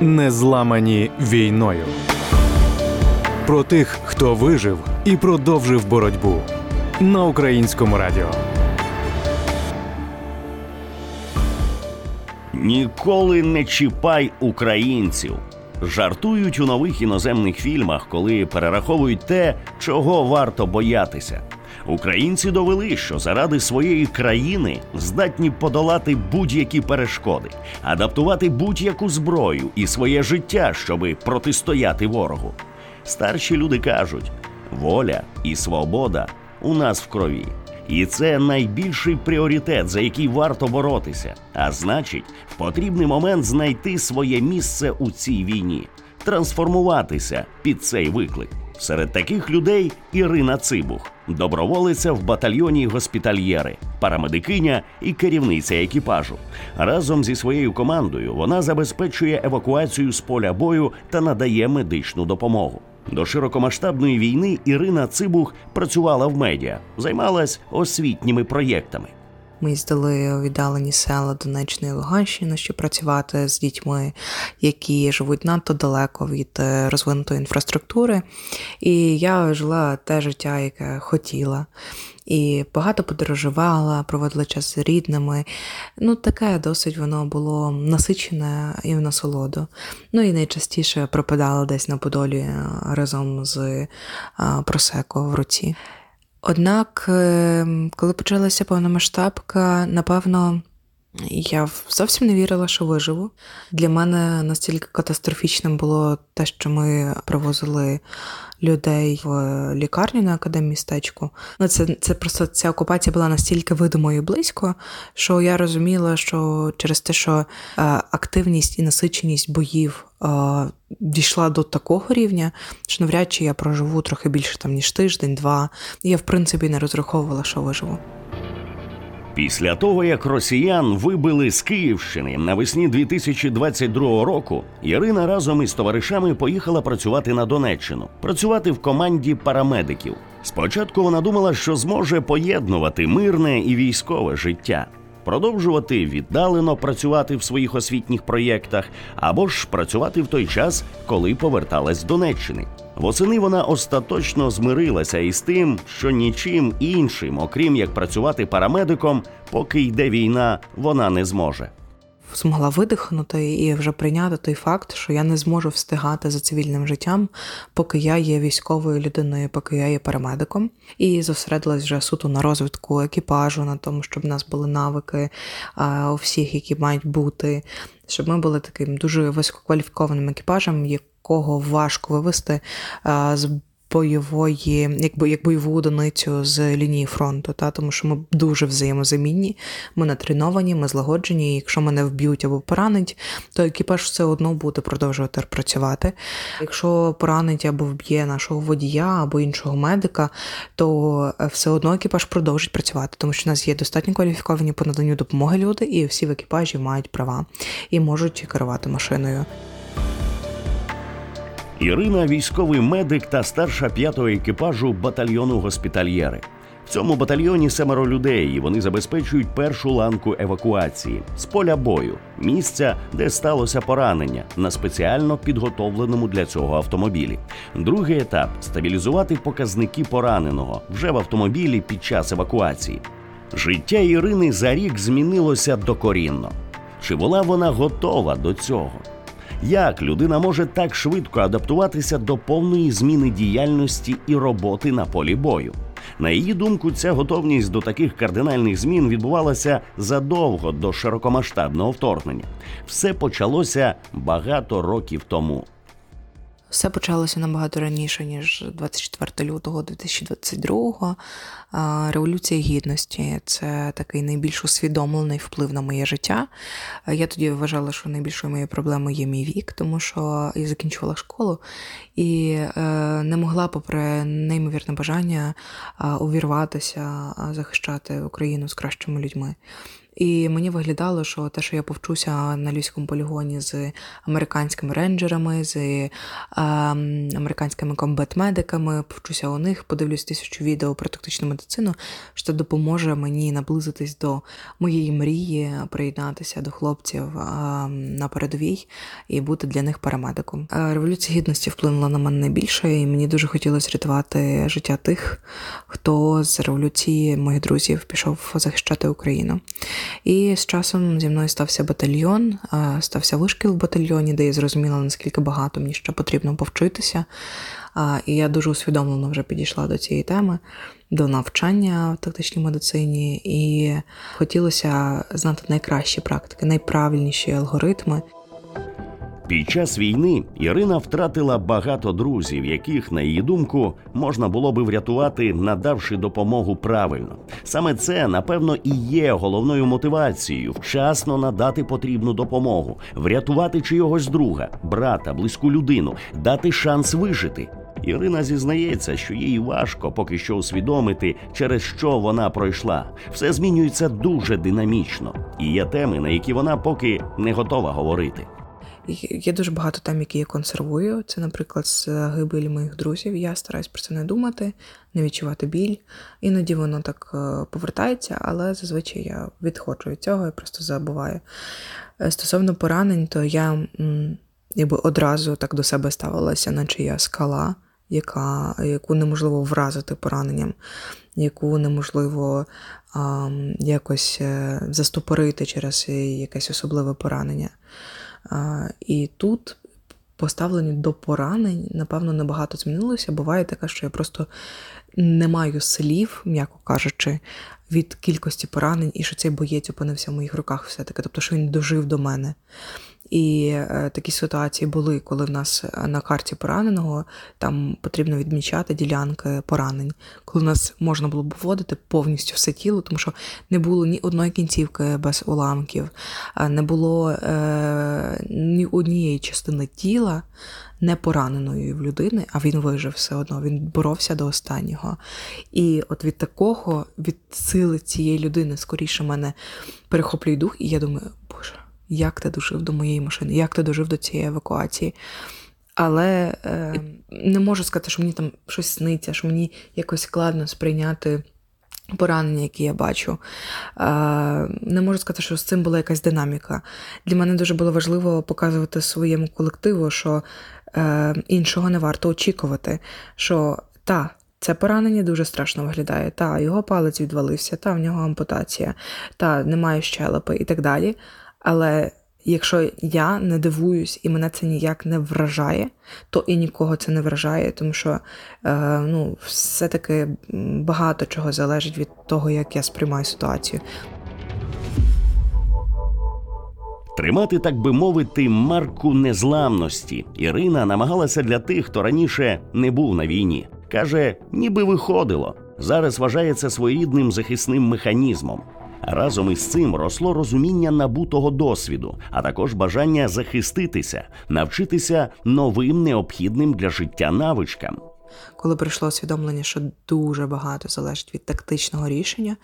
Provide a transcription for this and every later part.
Не зламані війною. Про тих, хто вижив і продовжив боротьбу на українському радіо. Ніколи не чіпай українців. Жартують у нових іноземних фільмах, коли перераховують те, чого варто боятися. Українці довели, що заради своєї країни здатні подолати будь-які перешкоди, адаптувати будь-яку зброю і своє життя, щоби протистояти ворогу. Старші люди кажуть: воля і свобода у нас в крові. І це найбільший пріоритет, за який варто боротися. А значить, в потрібний момент знайти своє місце у цій війні, трансформуватися під цей виклик. Серед таких людей Ірина Цибух, доброволиця в батальйоні госпітальєри, парамедикиня і керівниця екіпажу. Разом зі своєю командою вона забезпечує евакуацію з поля бою та надає медичну допомогу. До широкомасштабної війни Ірина Цибух працювала в медіа, займалась освітніми проєктами. Ми їздили у віддалені села Донеччини і Луганщини, щоб працювати з дітьми, які живуть надто далеко від е, розвинутої інфраструктури. І я жила те життя, яке хотіла. І багато подорожувала, проводила час з рідними. Ну, таке досить воно було насичене і в насолоду. Ну і найчастіше пропадала десь на Подолі е, разом з е, просеко в руці. Однак, ем, коли почалася повномасштабка, напевно, я зовсім не вірила, що виживу. Для мене настільки катастрофічним було те, що ми привозили людей в лікарню на академмістечку. Ну, це це просто ця окупація була настільки видимою і близько, що я розуміла, що через те, що е, активність і насиченість боїв е, дійшла до такого рівня, що навряд чи я проживу трохи більше там ніж тиждень-два. Я в принципі не розраховувала, що виживу. Після того, як росіян вибили з Київщини навесні 2022 року, Ірина разом із товаришами поїхала працювати на Донеччину, працювати в команді парамедиків. Спочатку вона думала, що зможе поєднувати мирне і військове життя, продовжувати віддалено працювати в своїх освітніх проєктах або ж працювати в той час, коли поверталась з Донеччини. Восени вона остаточно змирилася із тим, що нічим іншим, окрім як працювати парамедиком, поки йде війна, вона не зможе. Змогла видихнути і вже прийняти той факт, що я не зможу встигати за цивільним життям, поки я є військовою людиною, поки я є парамедиком, і зосередилась вже суто на розвитку екіпажу, на тому, щоб в нас були навики у всіх, які мають бути, щоб ми були таким дуже висококваліфікованим екіпажем, якого важко вивести з бойової, якби як бойову одиницю з лінії фронту, та тому що ми дуже взаємозамінні, ми натреновані, ми злагоджені. і Якщо мене вб'ють або поранить, то екіпаж все одно буде продовжувати працювати. Якщо поранить або вб'є нашого водія або іншого медика, то все одно екіпаж продовжить працювати, тому що в нас є достатньо кваліфіковані по наданню допомоги люди, і всі в екіпажі мають права і можуть керувати машиною. Ірина військовий медик та старша п'ятого екіпажу батальйону госпітальєри. В цьому батальйоні семеро людей. і Вони забезпечують першу ланку евакуації з поля бою, місця, де сталося поранення на спеціально підготовленому для цього автомобілі. Другий етап стабілізувати показники пораненого вже в автомобілі під час евакуації. Життя Ірини за рік змінилося докорінно. Чи була вона готова до цього? Як людина може так швидко адаптуватися до повної зміни діяльності і роботи на полі бою? На її думку, ця готовність до таких кардинальних змін відбувалася задовго до широкомасштабного вторгнення. Все почалося багато років тому. Все почалося набагато раніше, ніж 24 лютого 2022-го. Революція гідності це такий найбільш усвідомлений вплив на моє життя. Я тоді вважала, що найбільшою моєю проблемою є мій вік, тому що я закінчувала школу і е, не могла, попри неймовірне бажання, увірватися, захищати Україну з кращими людьми. І мені виглядало, що те, що я повчуся на львівському полігоні з американськими рейнджерами, з е, американськими комбат-медиками, повчуся у них, подивлюсь тисячу відео про тактичну медицину, що допоможе мені наблизитись до моєї мрії, приєднатися до хлопців е, на передовій і бути для них парамедиком. Е, Революція гідності вплинула на мене найбільше, і мені дуже хотілося рятувати життя тих, хто з революції моїх друзів пішов захищати Україну. І з часом зі мною стався батальйон, стався вишкіл в батальйоні, де я зрозуміла, наскільки багато мені ще потрібно повчитися. І я дуже усвідомлено вже підійшла до цієї теми, до навчання в тактичній медицині, і хотілося знати найкращі практики, найправильніші алгоритми. Під час війни Ірина втратила багато друзів, яких, на її думку, можна було би врятувати, надавши допомогу правильно. Саме це, напевно, і є головною мотивацією вчасно надати потрібну допомогу, врятувати чийогось друга, брата, близьку людину, дати шанс вижити. Ірина зізнається, що їй важко поки що усвідомити, через що вона пройшла. Все змінюється дуже динамічно, і є теми, на які вона поки не готова говорити. Є дуже багато тем, які я консервую. Це, наприклад, загибель моїх друзів. Я стараюсь про це не думати, не відчувати біль. Іноді воно так е, повертається, але зазвичай я відходжу від цього і просто забуваю. Е, стосовно поранень, то я якби одразу так до себе ставилася, наче я скала, яка, яку неможливо вразити пораненням, яку неможливо якось е, застопорити через якесь особливе поранення. І тут поставлені до поранень, напевно, небагато змінилося. Буває таке, що я просто не маю слів, м'яко кажучи, від кількості поранень, і що цей боєць опинився в моїх руках все-таки, тобто, що він дожив до мене. І е, такі ситуації були, коли в нас е, на карті пораненого там потрібно відмічати ділянки поранень, коли в нас можна було б вводити повністю все тіло, тому що не було ні одної кінцівки без уламків, не було е, ні однієї частини тіла не пораненої в людини, а він вижив все одно. Він боровся до останнього. І от від такого, від сили цієї людини, скоріше мене перехоплює дух, і я думаю, боже як ти дожив до моєї машини, як ти дожив до цієї евакуації. Але е, не можу сказати, що мені там щось сниться, що мені якось складно сприйняти поранення, які я бачу. Е, не можу сказати, що з цим була якась динаміка. Для мене дуже було важливо показувати своєму колективу, що е, іншого не варто очікувати. що та, це поранення дуже страшно виглядає. Та, його палець відвалився, та в нього ампутація, та немає щелепи і так далі. Але якщо я не дивуюсь і мене це ніяк не вражає, то і нікого це не вражає, тому що е, ну, все-таки багато чого залежить від того, як я сприймаю ситуацію. Тримати, так би мовити, марку незламності Ірина намагалася для тих, хто раніше не був на війні. Каже, ніби виходило. Зараз вважається своєрідним захисним механізмом. Разом із цим росло розуміння набутого досвіду, а також бажання захиститися, навчитися новим необхідним для життя навичкам. Коли прийшло усвідомлення, що дуже багато залежить від тактичного рішення,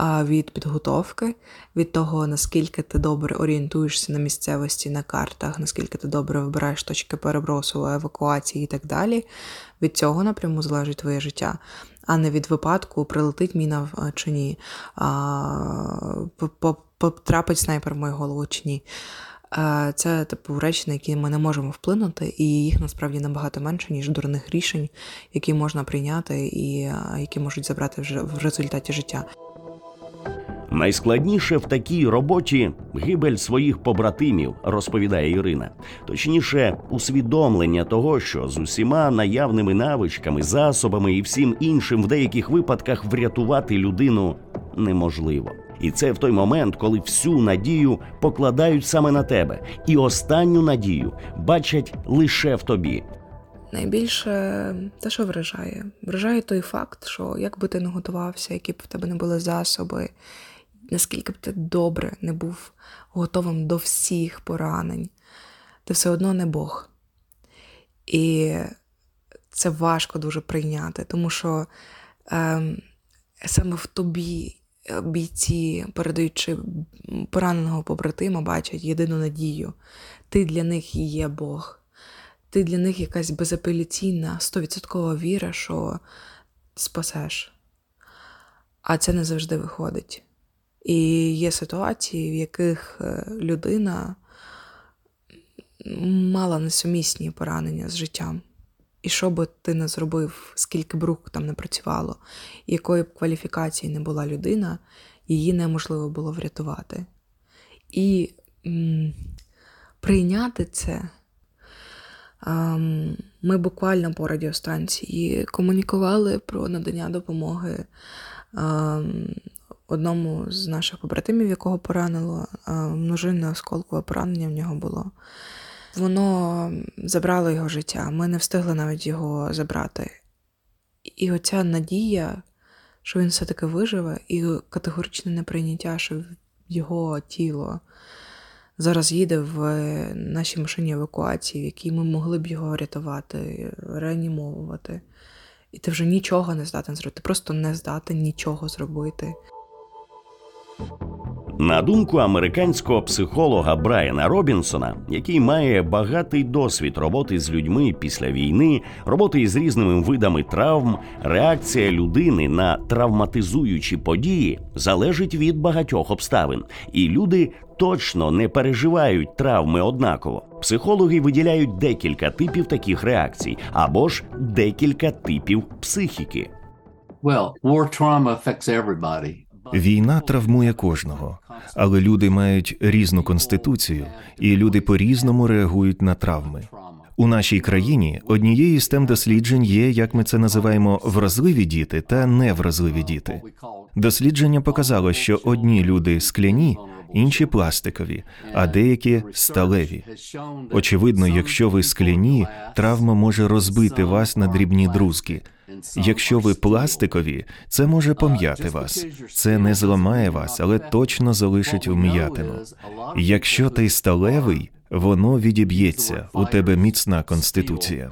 від підготовки, від того, наскільки ти добре орієнтуєшся на місцевості на картах, наскільки ти добре вибираєш точки перебросу, евакуації і так далі, від цього напряму залежить твоє життя а не від випадку, прилетить міна чи ні, потрапить снайпер в мою голову чи ні. Це типу речі, на які ми не можемо вплинути, і їх насправді набагато менше, ніж дурних рішень, які можна прийняти і які можуть забрати вже в результаті життя. Найскладніше в такій роботі гибель своїх побратимів, розповідає Ірина. Точніше, усвідомлення того, що з усіма наявними навичками, засобами і всім іншим в деяких випадках врятувати людину неможливо. І це в той момент, коли всю надію покладають саме на тебе, і останню надію бачать лише в тобі. Найбільше те, що вражає, вражає той факт, що як би ти не готувався, які б в тебе не були засоби, наскільки б ти добре не був готовим до всіх поранень, ти все одно не Бог. І це важко дуже прийняти, тому що е, саме в тобі е, бійці, передаючи пораненого побратима, бачать єдину надію. Ти для них є Бог. Ти для них якась безапеляційна, стовідсоткова віра, що спасеш. А це не завжди виходить. І є ситуації, в яких е, людина мала несумісні поранення з життям. І що би ти не зробив, скільки б рук там не працювало, якої б кваліфікації не була людина, її неможливо було врятувати. І м, прийняти це. Ми буквально по радіостанції комунікували про надання допомоги одному з наших побратимів, якого поранило, множинне осколкове поранення в нього було. Воно забрало його життя. Ми не встигли навіть його забрати. І оця надія, що він все-таки виживе, і категоричне неприйняття, що його тіло зараз їде в нашій машині евакуації, в якій ми могли б його рятувати, реанімовувати. І ти вже нічого не здатен зробити. Ти просто не здатен нічого зробити. На думку американського психолога Брайана Робінсона, який має багатий досвід роботи з людьми після війни, роботи із різними видами травм, реакція людини на травматизуючі події залежить від багатьох обставин, і люди точно не переживають травми однаково. Психологи виділяють декілька типів таких реакцій або ж декілька типів психіки. Well, war trauma affects everybody. Війна травмує кожного, але люди мають різну конституцію, і люди по-різному реагують на травми. У нашій країні однією з тем досліджень є, як ми це називаємо, вразливі діти та невразливі діти. Дослідження показало, що одні люди скляні, інші пластикові, а деякі сталеві. Очевидно, якщо ви скляні, травма може розбити вас на дрібні друзки. Якщо ви пластикові, це може пом'яти вас. Це не зламає вас, але точно залишить вм'ятину. Якщо ти сталевий, воно відіб'ється. У тебе міцна конституція.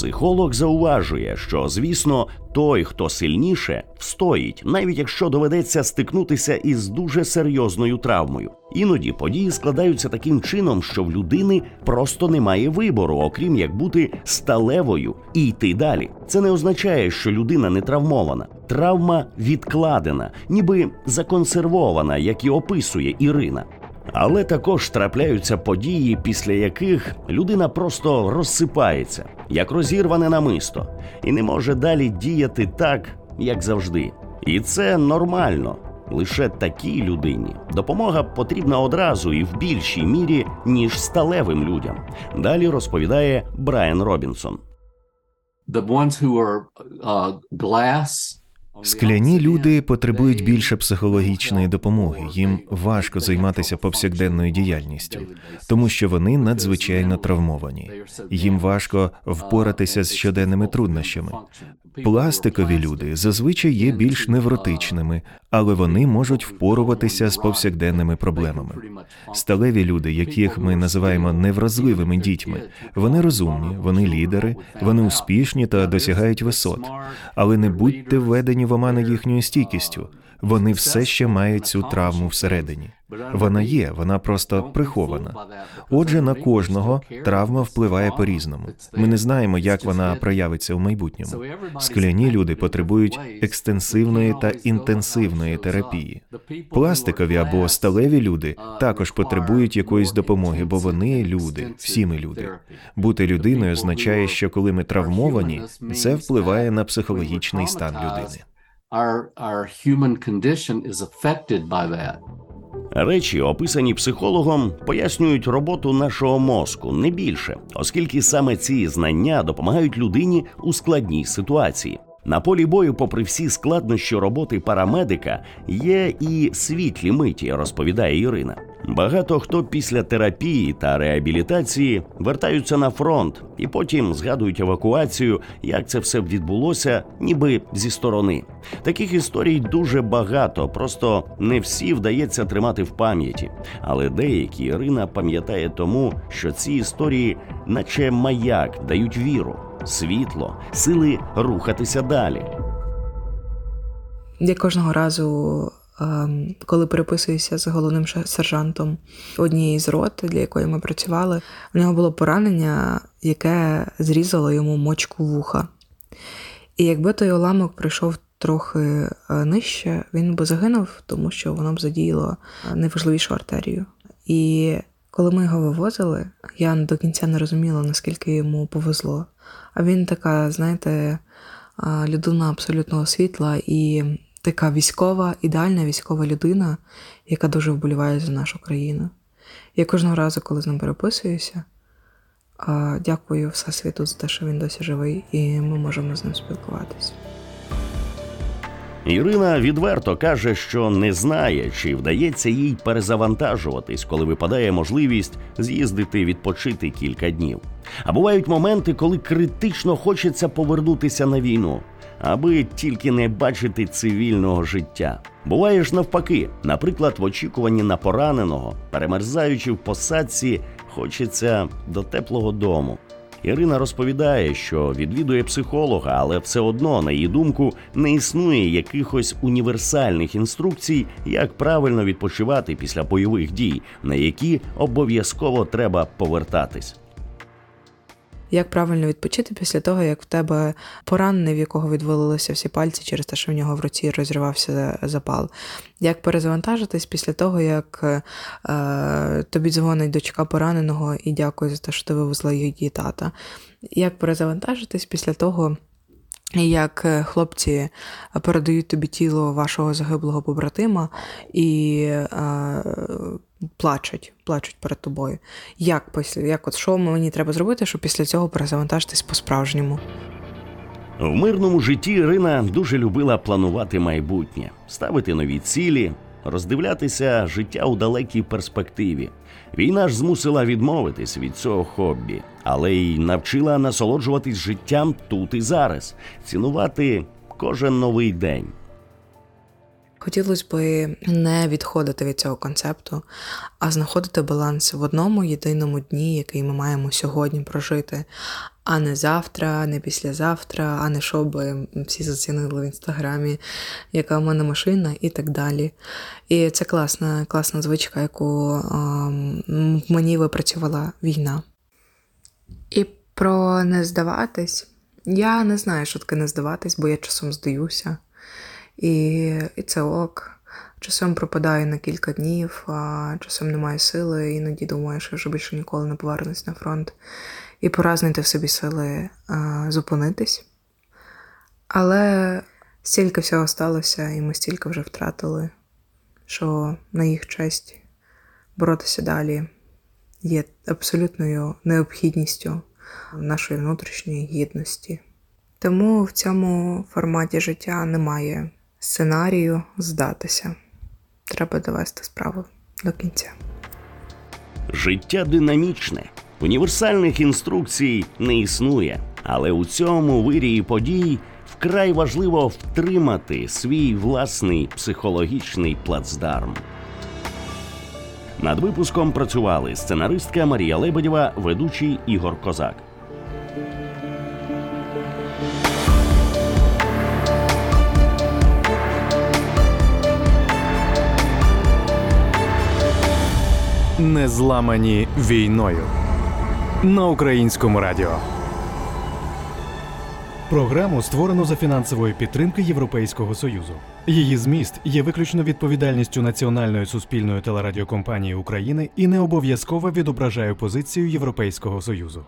Психолог зауважує, що звісно, той, хто сильніше, встоїть, навіть якщо доведеться стикнутися із дуже серйозною травмою. Іноді події складаються таким чином, що в людини просто немає вибору, окрім як бути сталевою і йти далі. Це не означає, що людина не травмована. Травма відкладена, ніби законсервована, як і описує Ірина. Але також трапляються події, після яких людина просто розсипається, як розірване намисто, і не може далі діяти так, як завжди. І це нормально. Лише такій людині допомога потрібна одразу і в більшій мірі, ніж сталевим людям. Далі розповідає Брайан Робінсон. The ones who are uh, glass. Скляні люди потребують більше психологічної допомоги. Їм важко займатися повсякденною діяльністю, тому що вони надзвичайно травмовані. Їм важко впоратися з щоденними труднощами. Пластикові люди зазвичай є більш невротичними, але вони можуть впоруватися з повсякденними проблемами. Сталеві люди, яких ми називаємо невразливими дітьми, вони розумні, вони лідери, вони успішні та досягають висот. Але не будьте введені в омани їхньою стійкістю. Вони все ще мають цю травму всередині. Вона є, вона просто прихована. Отже, на кожного травма впливає по-різному. Ми не знаємо, як вона проявиться у майбутньому. Скляні люди потребують екстенсивної та інтенсивної терапії. Пластикові або сталеві люди також потребують якоїсь допомоги, бо вони люди, всі ми люди. Бути людиною означає, що коли ми травмовані, це впливає на психологічний стан людини. Our, our human condition is affected by that. Речі, описані психологом, пояснюють роботу нашого мозку не більше, оскільки саме ці знання допомагають людині у складній ситуації. На полі бою, попри всі складнощі роботи парамедика, є і світлі миті, розповідає Ірина. Багато хто після терапії та реабілітації вертаються на фронт і потім згадують евакуацію, як це все відбулося, ніби зі сторони. Таких історій дуже багато, просто не всі вдається тримати в пам'яті. Але деякі Ірина пам'ятає тому, що ці історії, наче маяк, дають віру. Світло, сили рухатися далі. Я кожного разу, ем, коли переписуюся з головним сержантом однієї з рот, для якої ми працювали, у нього було поранення, яке зрізало йому мочку вуха. І якби той уламок прийшов трохи е, нижче, він би загинув, тому що воно б задіяло е, найважливішу артерію. І коли ми його вивозили, я до кінця не розуміла, наскільки йому повезло. А він така, знаєте, людина абсолютного світла і така військова, ідеальна військова людина, яка дуже вболіває за нашу країну. Я кожного разу, коли з ним переписуюся, дякую Всесвіту за те, що він досі живий, і ми можемо з ним спілкуватися. Ірина відверто каже, що не знає, чи вдається їй перезавантажуватись, коли випадає можливість з'їздити відпочити кілька днів. А бувають моменти, коли критично хочеться повернутися на війну, аби тільки не бачити цивільного життя. Буває ж навпаки, наприклад, в очікуванні на пораненого, перемерзаючи в посадці, хочеться до теплого дому. Ірина розповідає, що відвідує психолога, але все одно, на її думку, не існує якихось універсальних інструкцій, як правильно відпочивати після бойових дій, на які обов'язково треба повертатись. Як правильно відпочити після того, як в тебе поранений, в якого відвалилися всі пальці через те, що в нього в руці розривався запал? Як перезавантажитись після того, як е, тобі дзвонить дочка пораненого і дякує за те, що ти вивезла її тата? Як перезавантажитись після того, як е, хлопці передають тобі тіло вашого загиблого побратима і е, плачуть, плачуть перед тобою. Як після, як от що мені треба зробити, щоб після цього перезавантажитись по-справжньому? В мирному житті Ірина дуже любила планувати майбутнє, ставити нові цілі, роздивлятися життя у далекій перспективі. Війна ж змусила відмовитись від цього хобі, але й навчила насолоджуватись життям тут і зараз, цінувати кожен новий день. Хотілося б не відходити від цього концепту, а знаходити баланс в одному єдиному дні, який ми маємо сьогодні прожити, а не завтра, не післязавтра, а не щоб всі зацінили в інстаграмі, яка в мене машина і так далі. І це класна, класна звичка, яку ем, мені випрацювала війна. І про не здаватись. Я не знаю, що таке не здаватись, бо я часом здаюся. І, і це ок. Часом пропадаю на кілька днів, а часом немає сили, іноді думаю, що вже більше ніколи не повернусь на фронт. І пора знайти в собі сили а, зупинитись. Але стільки всього сталося, і ми стільки вже втратили, що на їх честь боротися далі є абсолютною необхідністю нашої внутрішньої гідності. Тому в цьому форматі життя немає сценарію здатися. Треба довести справу до кінця. Життя динамічне, універсальних інструкцій не існує, але у цьому вирії подій вкрай важливо втримати свій власний психологічний плацдарм. Над випуском працювали сценаристка Марія Лебедєва, ведучий Ігор Козак. Не зламані війною на українському радіо. Програму створено за фінансової підтримки Європейського союзу. Її зміст є виключно відповідальністю Національної суспільної телерадіокомпанії України і не обов'язково відображає позицію Європейського союзу.